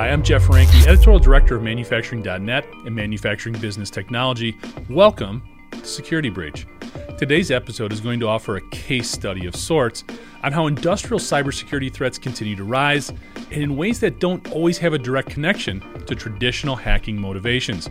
Hi, I'm Jeff Reinke, editorial director of manufacturing.net and manufacturing business technology. Welcome to Security Breach. Today's episode is going to offer a case study of sorts on how industrial cybersecurity threats continue to rise and in ways that don't always have a direct connection to traditional hacking motivations.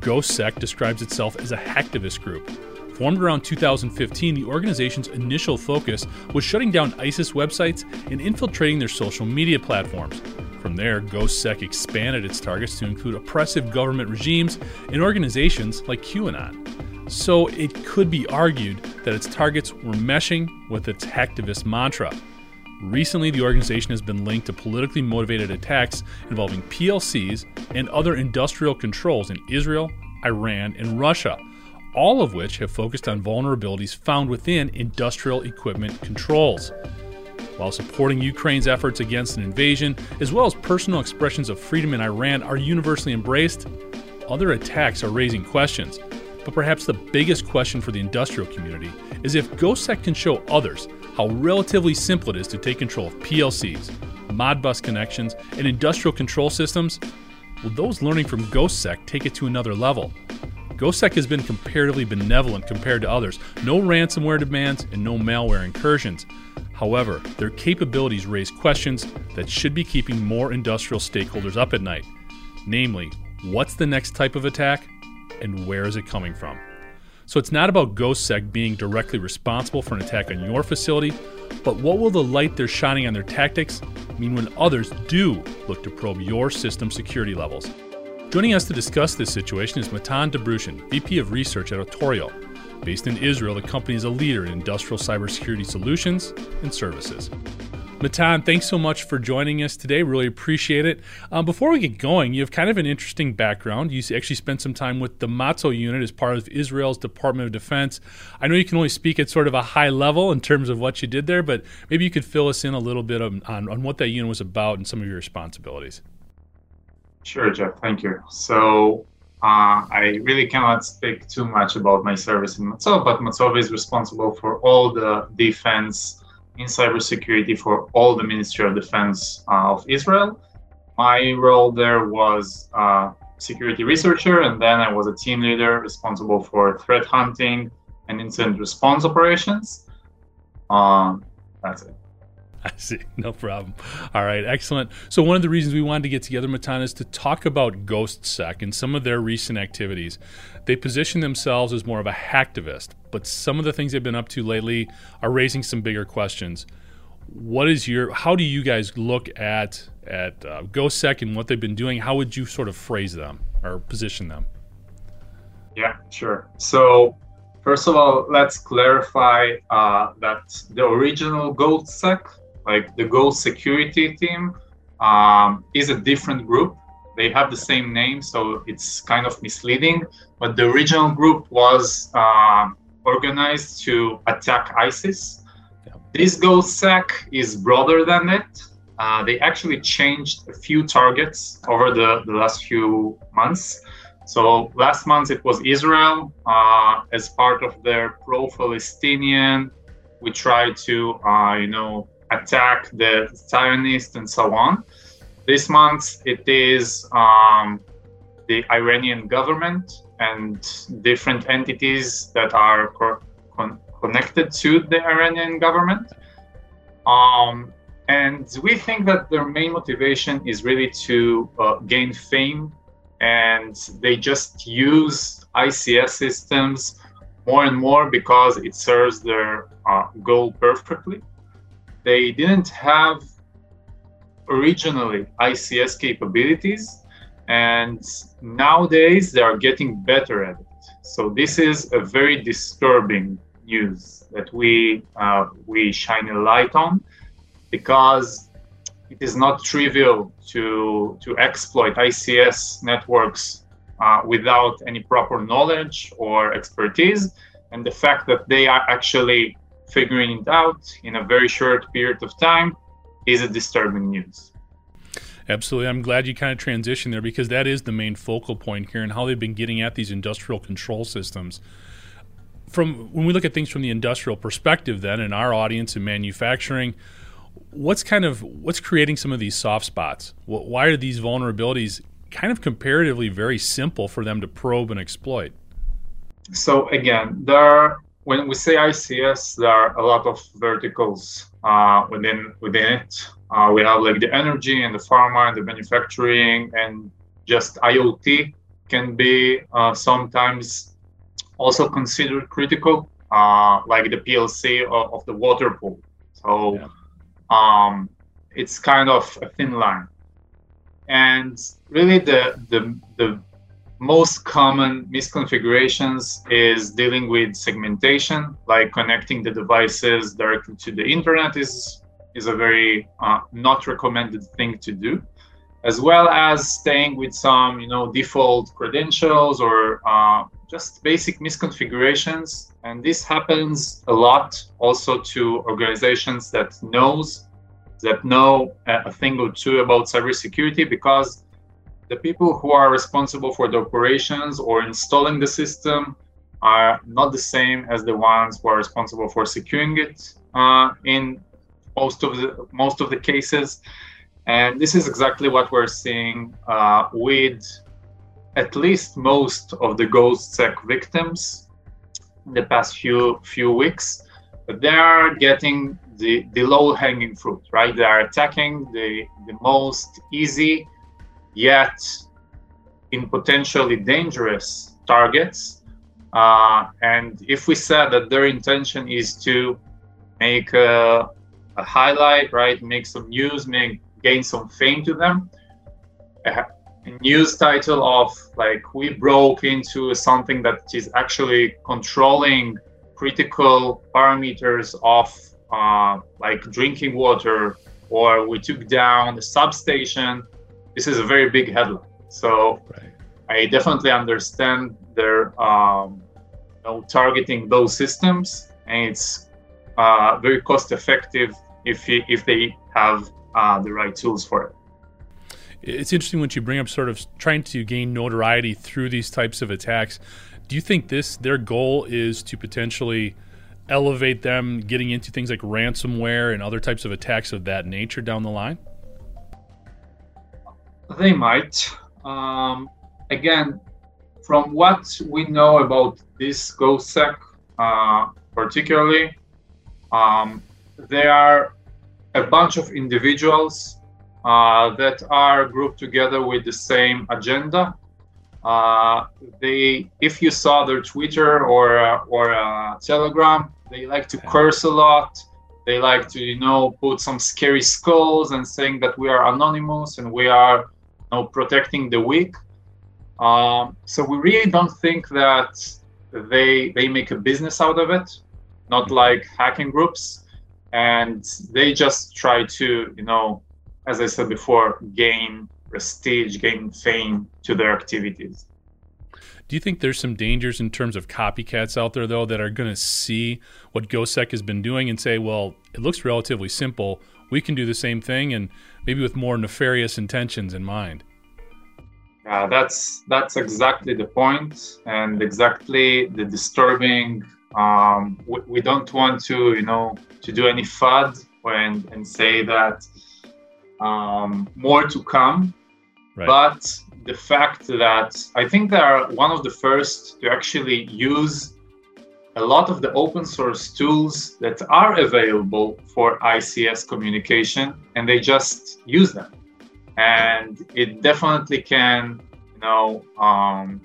GhostSec describes itself as a hacktivist group. Formed around 2015, the organization's initial focus was shutting down ISIS websites and infiltrating their social media platforms. From there, GhostSec expanded its targets to include oppressive government regimes and organizations like QAnon. So it could be argued that its targets were meshing with its hacktivist mantra. Recently, the organization has been linked to politically motivated attacks involving PLCs and other industrial controls in Israel, Iran, and Russia, all of which have focused on vulnerabilities found within industrial equipment controls. While supporting Ukraine's efforts against an invasion, as well as personal expressions of freedom in Iran, are universally embraced, other attacks are raising questions. But perhaps the biggest question for the industrial community is if GhostSec can show others how relatively simple it is to take control of PLCs, Modbus connections, and industrial control systems, will those learning from GhostSec take it to another level? GhostSec has been comparatively benevolent compared to others. No ransomware demands and no malware incursions. However, their capabilities raise questions that should be keeping more industrial stakeholders up at night. Namely, what's the next type of attack and where is it coming from? So it's not about GhostSec being directly responsible for an attack on your facility, but what will the light they're shining on their tactics mean when others do look to probe your system security levels? Joining us to discuss this situation is Matan Dobrushin, VP of Research at Otorio, Based in Israel, the company is a leader in industrial cybersecurity solutions and services. Matan, thanks so much for joining us today. Really appreciate it. Um, before we get going, you have kind of an interesting background. You actually spent some time with the Matzov unit as part of Israel's Department of Defense. I know you can only speak at sort of a high level in terms of what you did there, but maybe you could fill us in a little bit on, on what that unit was about and some of your responsibilities. Sure, Jeff. Thank you. So, uh, I really cannot speak too much about my service in Matzov, but Matzov is responsible for all the defense in cybersecurity for all the Ministry of Defense uh, of Israel. My role there was uh, security researcher, and then I was a team leader responsible for threat hunting and incident response operations. Um, that's it. I see. No problem. All right. Excellent. So, one of the reasons we wanted to get together, Matan, is to talk about GhostSec and some of their recent activities. They position themselves as more of a hacktivist, but some of the things they've been up to lately are raising some bigger questions. What is your, how do you guys look at, at uh, GhostSec and what they've been doing? How would you sort of phrase them or position them? Yeah, sure. So, First of all, let's clarify uh, that the original GhostSec like the Ghost security team um, is a different group. They have the same name, so it's kind of misleading. But the original group was uh, organized to attack ISIS. Yeah. This GhostSec is broader than it. Uh, they actually changed a few targets over the, the last few months. So last month it was Israel uh, as part of their pro-Palestinian. We tried to, uh, you know, attack the Zionists and so on. This month it is um, the Iranian government and different entities that are co- con- connected to the Iranian government. Um, and we think that their main motivation is really to uh, gain fame, and they just use ICS systems more and more because it serves their uh, goal perfectly they didn't have originally ICS capabilities, and nowadays they are getting better at it. So this is a very disturbing news that we uh, we shine a light on, because it is not trivial to to exploit ICS networks uh, without any proper knowledge or expertise, and the fact that they are actually figuring it out in a very short period of time is a disturbing news. Absolutely. I'm glad you kind of transitioned there because that is the main focal point here and how they've been getting at these industrial control systems. From when we look at things from the industrial perspective, then in our audience in manufacturing, what's kind of what's creating some of these soft spots? Why are these vulnerabilities kind of comparatively very simple for them to probe and exploit? So again, there are, when we say ICS, there are a lot of verticals uh, within within it. Uh, we have like the energy and the pharma and the manufacturing and just IoT can be uh, sometimes also considered critical, uh, like the PLC of, of, the water pool. So yeah. um, it's kind of a thin line. And really, the, the, the most common misconfigurations is dealing with segmentation, like connecting the devices directly to the internet is is a very uh, not recommended thing to do as well as staying with some, you know, default credentials or uh, just basic misconfigurations. And this happens a lot also to organizations that knows that know a thing or two about cybersecurity because the people who are responsible for the operations or installing the system are not the same as the ones who are responsible for securing it uh, in most of the most of the cases and this is exactly what we're seeing uh, with at least most of the GhostSec victims in the past few few weeks. They are getting the, the low hanging fruit, right? They are attacking the, the most easy yet in potentially dangerous targets. Uh, and if we said that their intention is to make a, a highlight, right, make some news, make gain some fame to them. A news title of like we broke into something that is actually controlling critical parameters of uh, like drinking water, or we took down the substation. This is a very big headline. So right. I definitely understand their um, you know, targeting those systems, and it's uh, very cost effective if if they have uh, the right tools for it. It's interesting when you bring up sort of trying to gain notoriety through these types of attacks. Do you think this their goal is to potentially elevate them getting into things like ransomware and other types of attacks of that nature down the line? They might. Um, again, from what we know about this GhostSec, uh, particularly, um, they are a bunch of individuals uh, that are grouped together with the same agenda. Uh, they, if you saw their Twitter or uh, or uh, Telegram, they like to curse a lot. They like to, you know, put some scary skulls and saying that we are anonymous and we are, know, protecting the weak. Um, so we really don't think that they they make a business out of it, not like hacking groups and they just try to you know as i said before gain prestige gain fame to their activities do you think there's some dangers in terms of copycats out there though that are going to see what GhostSec has been doing and say, well, it looks relatively simple. We can do the same thing and maybe with more nefarious intentions in mind. Yeah, that's that's exactly the point and exactly the disturbing um, we, we, don't want to, you know, to do any FUD and, and say that um, more to come. Right. But the fact that I think they are one of the first to actually use a lot of the open source tools that are available for ICS communication and they just use them. And it definitely can, you know, um,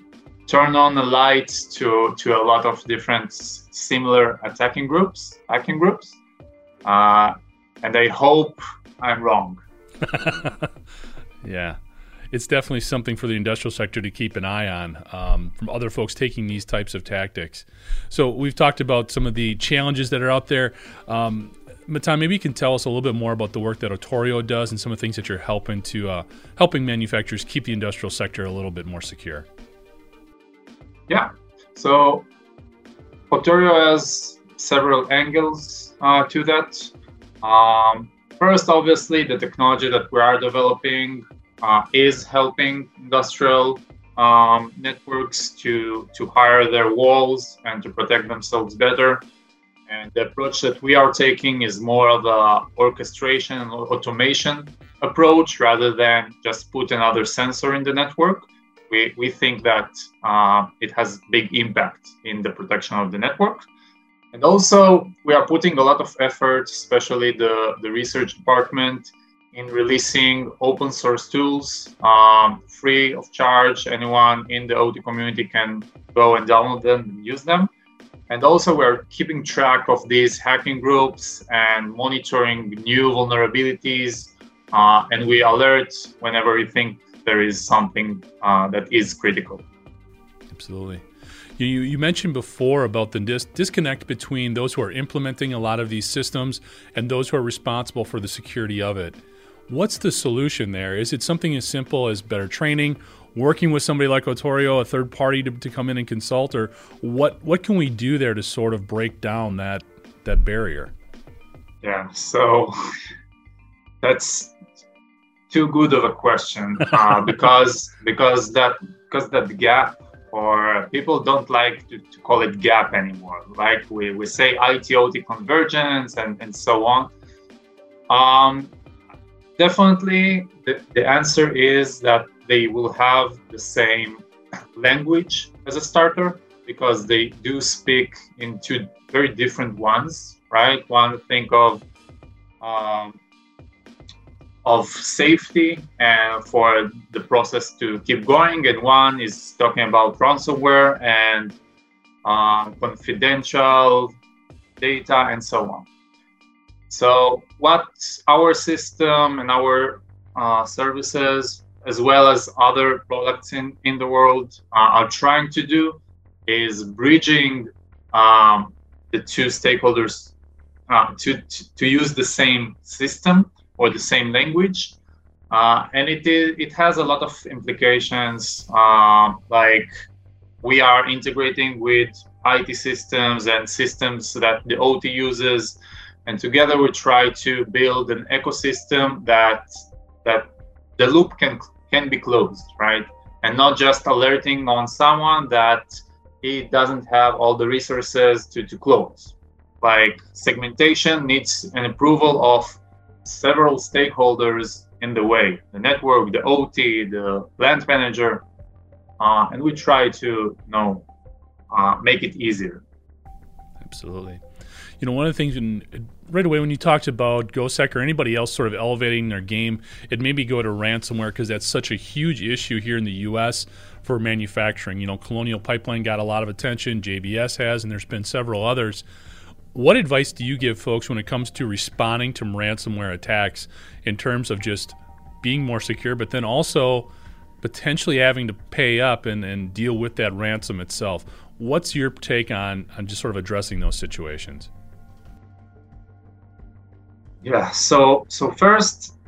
turn on the lights to to a lot of different similar attacking groups, hacking groups, uh, and I hope I'm wrong. yeah, it's definitely something for the industrial sector to keep an eye on um, from other folks taking these types of tactics. So we've talked about some of the challenges that are out there. Um, Matan, maybe you can tell us a little bit more about the work that Otorio does and some of the things that you're helping to uh, helping manufacturers keep the industrial sector a little bit more secure. Yeah. So Otorio has several angles uh, to that. Um, first, obviously, the technology that we are developing uh, is helping industrial um, networks to to hire their walls and to protect themselves better. And the approach that we are taking is more of a orchestration and automation approach rather than just put another sensor in the network. We, we think that uh, it has big impact in the protection of the network. And also, we are putting a lot of effort, especially the, the research department, in releasing open source tools um, free of charge. Anyone in the OT community can go and download them and use them. And also, we're keeping track of these hacking groups and monitoring new vulnerabilities. Uh, and we alert whenever we think there is something uh, that is critical. Absolutely. You, you mentioned before about the dis- disconnect between those who are implementing a lot of these systems and those who are responsible for the security of it. What's the solution there? Is it something as simple as better training, working with somebody like Otorio, a third party to, to come in and consult, or what what can we do there to sort of break down that that barrier? Yeah, so that's too good of a question uh, because because that because that gap or people don't like to, to, call it gap anymore. Like we, we say IT-OT convergence and, and so on. Um, definitely the, the answer is that they will have the same language as a starter because they do speak in two very different ones, right? One think of um, of safety and for the process to keep going, and one is talking about ransomware and um, confidential data and so on. So, what our system and our uh, services as well as other products in, in the world uh, are trying to do is bridging um, the two stakeholders uh, to, to, to, use the same system or the same language. Uh, and it, it has a lot of implications, uh, like we are integrating with IT systems and systems that the OT uses. And together we try to build an ecosystem that that the loop can can be closed, right? And not just alerting on someone that he doesn't have all the resources to, to close. Like segmentation needs an approval of several stakeholders in the way the network, the OT, the plant manager. Uh, and we try to you know, uh, make it easier. Absolutely you know, one of the things in, right away when you talked about GhostSec or anybody else sort of elevating their game, it made me go to ransomware because that's such a huge issue here in the U.S. for manufacturing. You know, Colonial Pipeline got a lot of attention, JBS has, and there's been several others. What advice do you give folks when it comes to responding to ransomware attacks in terms of just being more secure, but then also potentially having to pay up and, and deal with that ransom itself? What's your take on, on just sort of addressing those situations? Yeah. So so first,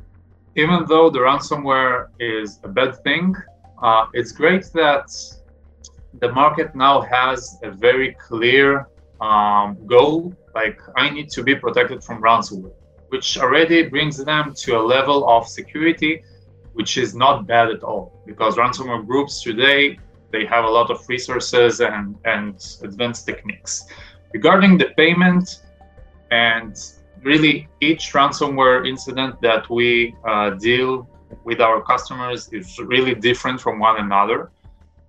even though the ransomware is a bad thing, uh, it's great that the market now has a very clear um, goal. Like I need to be protected from ransomware, which already brings them to a level of security which is not bad at all because ransomware groups today they have a lot of resources and, and advanced techniques regarding the payment and really each ransomware incident that we uh, deal with our customers is really different from one another.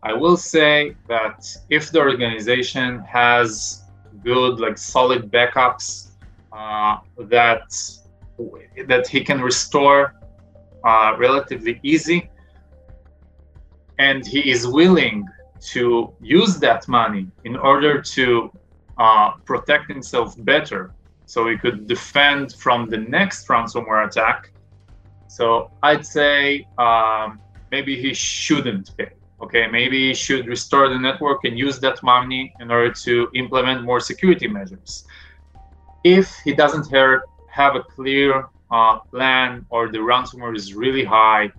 I will say that if the organization has good, like solid backups uh, that that he can restore uh, relatively easy, and he is willing to use that money in order to uh, protect himself better so we could defend from the next ransomware attack. So I'd say um, maybe he shouldn't pay. Okay, maybe he should restore the network and use that money in order to implement more security measures. If he doesn't have, a clear uh, plan or the ransomware is really high,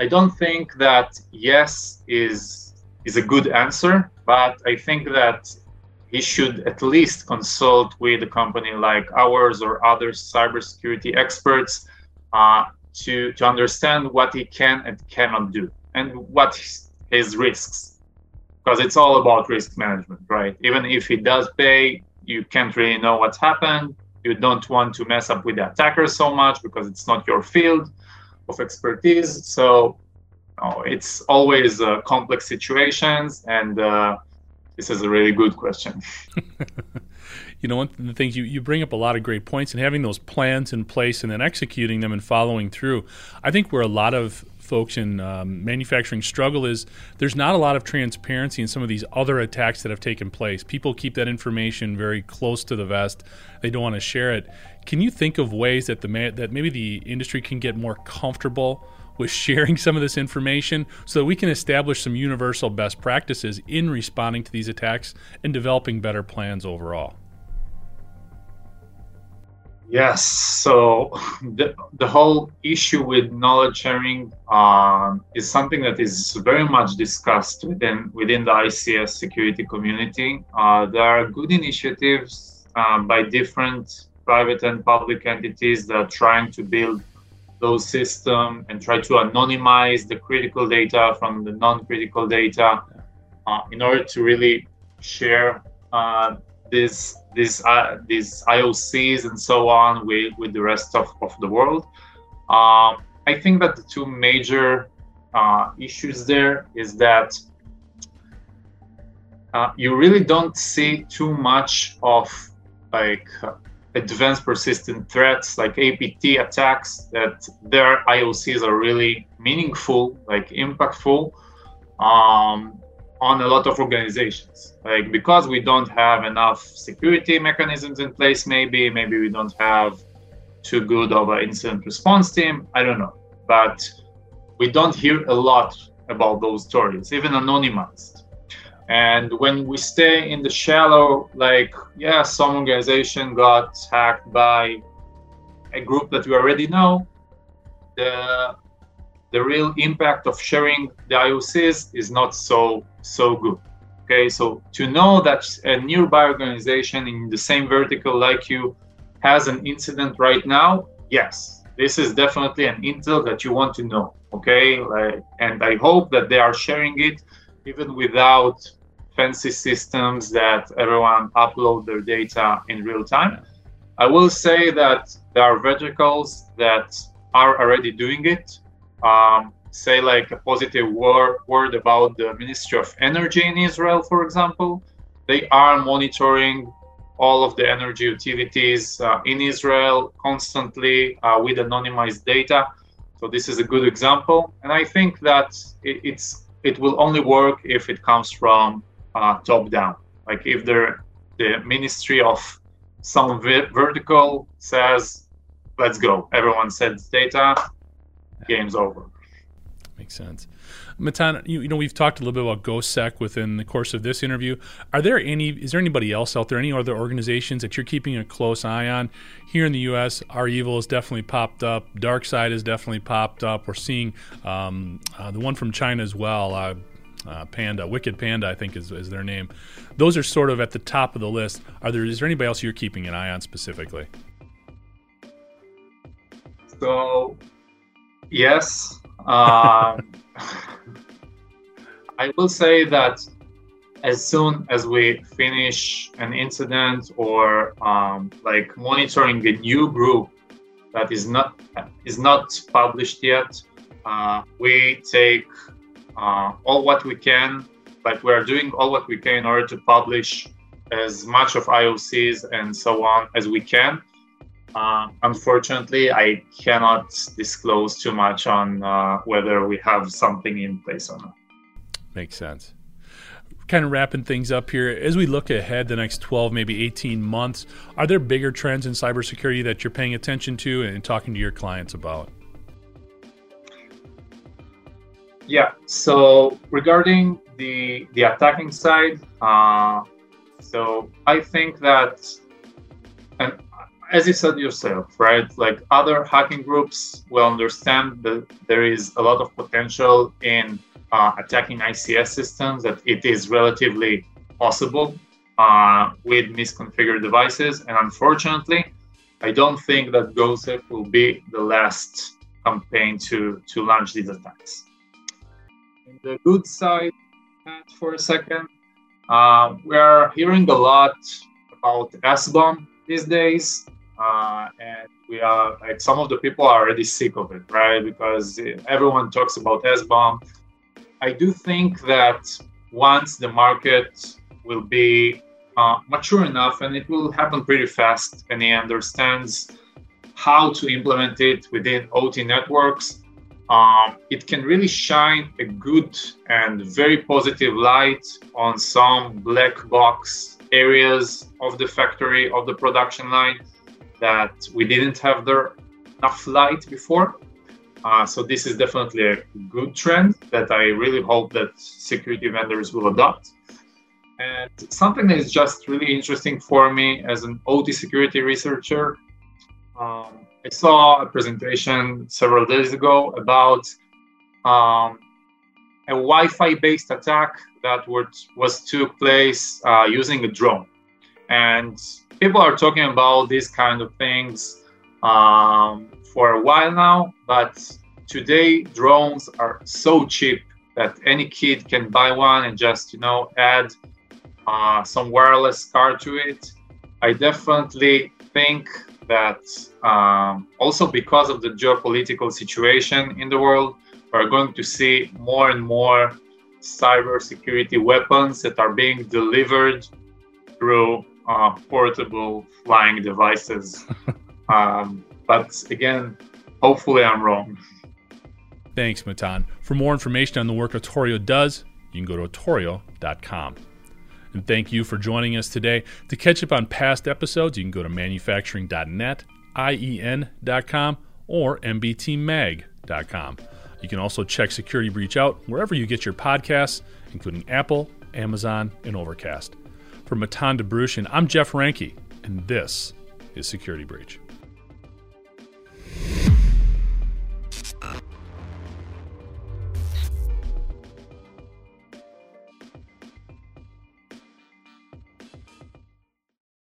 I don't think that yes is is a good answer, but I think that he should at least consult with a company like ours or other cybersecurity experts uh, to, to understand what he can and cannot do and what his risks because it's all about risk management right even if he does pay you can't really know what's happened. You don't want to mess up with the attacker so much because it's not your field of expertise. So oh, it's always uh, complex situations, and uh, this is a really good question. you know, one of the things you, you bring up a lot of great points, and having those plans in place and then executing them and following through. I think where a lot of folks in um, manufacturing struggle is there's not a lot of transparency in some of these other attacks that have taken place. People keep that information very close to the vest; they don't want to share it. Can you think of ways that the that maybe the industry can get more comfortable? With sharing some of this information so that we can establish some universal best practices in responding to these attacks and developing better plans overall. Yes, so the, the whole issue with knowledge sharing um, is something that is very much discussed within within the ICS security community. Uh, there are good initiatives uh, by different private and public entities that are trying to build those systems and try to anonymize the critical data from the non-critical data uh, in order to really share uh, this these uh, these IOCs and so on with, with the rest of, of the world. Um, I think that the two major uh, issues there is that uh, you really don't see too much of like advanced persistent threats like APT attacks that their IOCs are really meaningful, like impactful um, on a lot of organizations. Like because we don't have enough security mechanisms in place, maybe, maybe we don't have too good of an incident response team. I don't know. But we don't hear a lot about those stories, even anonymized. And when we stay in the shallow, like, yeah, some organization got hacked by a group that we already know, the the real impact of sharing the IOCs is not so so good. Okay, so to know that a nearby organization in the same vertical like you has an incident right now, yes, this is definitely an intel that you want to know. Okay, like, and I hope that they are sharing it even without fancy systems that everyone upload their data in real time. I will say that there are verticals that are already doing it. Um, say like a positive word, word about the Ministry of Energy in Israel, for example. They are monitoring all of the energy utilities uh, in Israel constantly uh, with anonymized data. So this is a good example, and I think that it, it's it will only work if it comes from uh, top down. Like if the the Ministry of some vertical says, "Let's go," everyone sends data, game's over. Makes sense. Matan, you, you, know we've talked a little bit about GhostSec within the course of this interview. Are there any? Is there anybody else out there? Any other organizations that you're keeping a close eye on? Here in the U.S., REvil has definitely popped up. DarkSide has definitely popped up. We're seeing um, uh, the one from China as well. Uh, uh, Panda, Wicked Panda, I think is, is their name. Those are sort of at the top of the list. Are there? Is there anybody else you're keeping an eye on specifically? So, yes, um, I will say that as soon as we finish an incident or um, like monitoring a new group that is not is not published yet, uh, we take uh, all what we can. Like we are doing all what we can in order to publish as much of IOCs and so on as we can. Uh, unfortunately, I cannot disclose too much on uh, whether we have something in place or not. Makes sense. Kind of wrapping things up here, as we look ahead the next 12, maybe 18 months, are there bigger trends in cybersecurity that you're paying attention to and talking to your clients about? Yeah. So regarding the the attacking side, uh, so I think that, as you said yourself, right? Like other hacking groups will understand that there is a lot of potential in uh, attacking ICS systems. That it is relatively possible uh, with misconfigured devices, and unfortunately, I don't think that GhostSec will be the last campaign to to launch these attacks the good side for a second. Uh, we are hearing a lot about SBOM these days. Uh, and we are like some of the people are already sick of it, right? Because everyone talks about SBOM. I do think that once the market will be uh, mature enough, and it will happen pretty fast, and he understands how to implement it within OT networks, um, it can really shine a good and very positive light on some black box areas of the factory of the production line that we didn't have there enough light before. Uh, so this is definitely a good trend that I really hope that security vendors will adopt. And something that is just really interesting for me as an OT security researcher, um, I saw a presentation several days ago about um, a Wi-Fi based attack that was took place uh, using a drone. And people are talking about these kind of things um, for a while now, but today drones are so cheap that any kid can buy one and just you know add uh, some wireless card to it. I definitely think that um, also because of the geopolitical situation in the world, we're going to see more and more cybersecurity weapons that are being delivered through uh, portable flying devices. um, but again, hopefully I'm wrong. Thanks, Matan. For more information on the work Otorio does, you can go to otorio.com. And thank you for joining us today. To catch up on past episodes, you can go to manufacturing.net, IEN.com, or MBTMag.com. You can also check Security Breach out wherever you get your podcasts, including Apple, Amazon, and Overcast. For Matan Dobrushin, I'm Jeff Reinke, and this is Security Breach.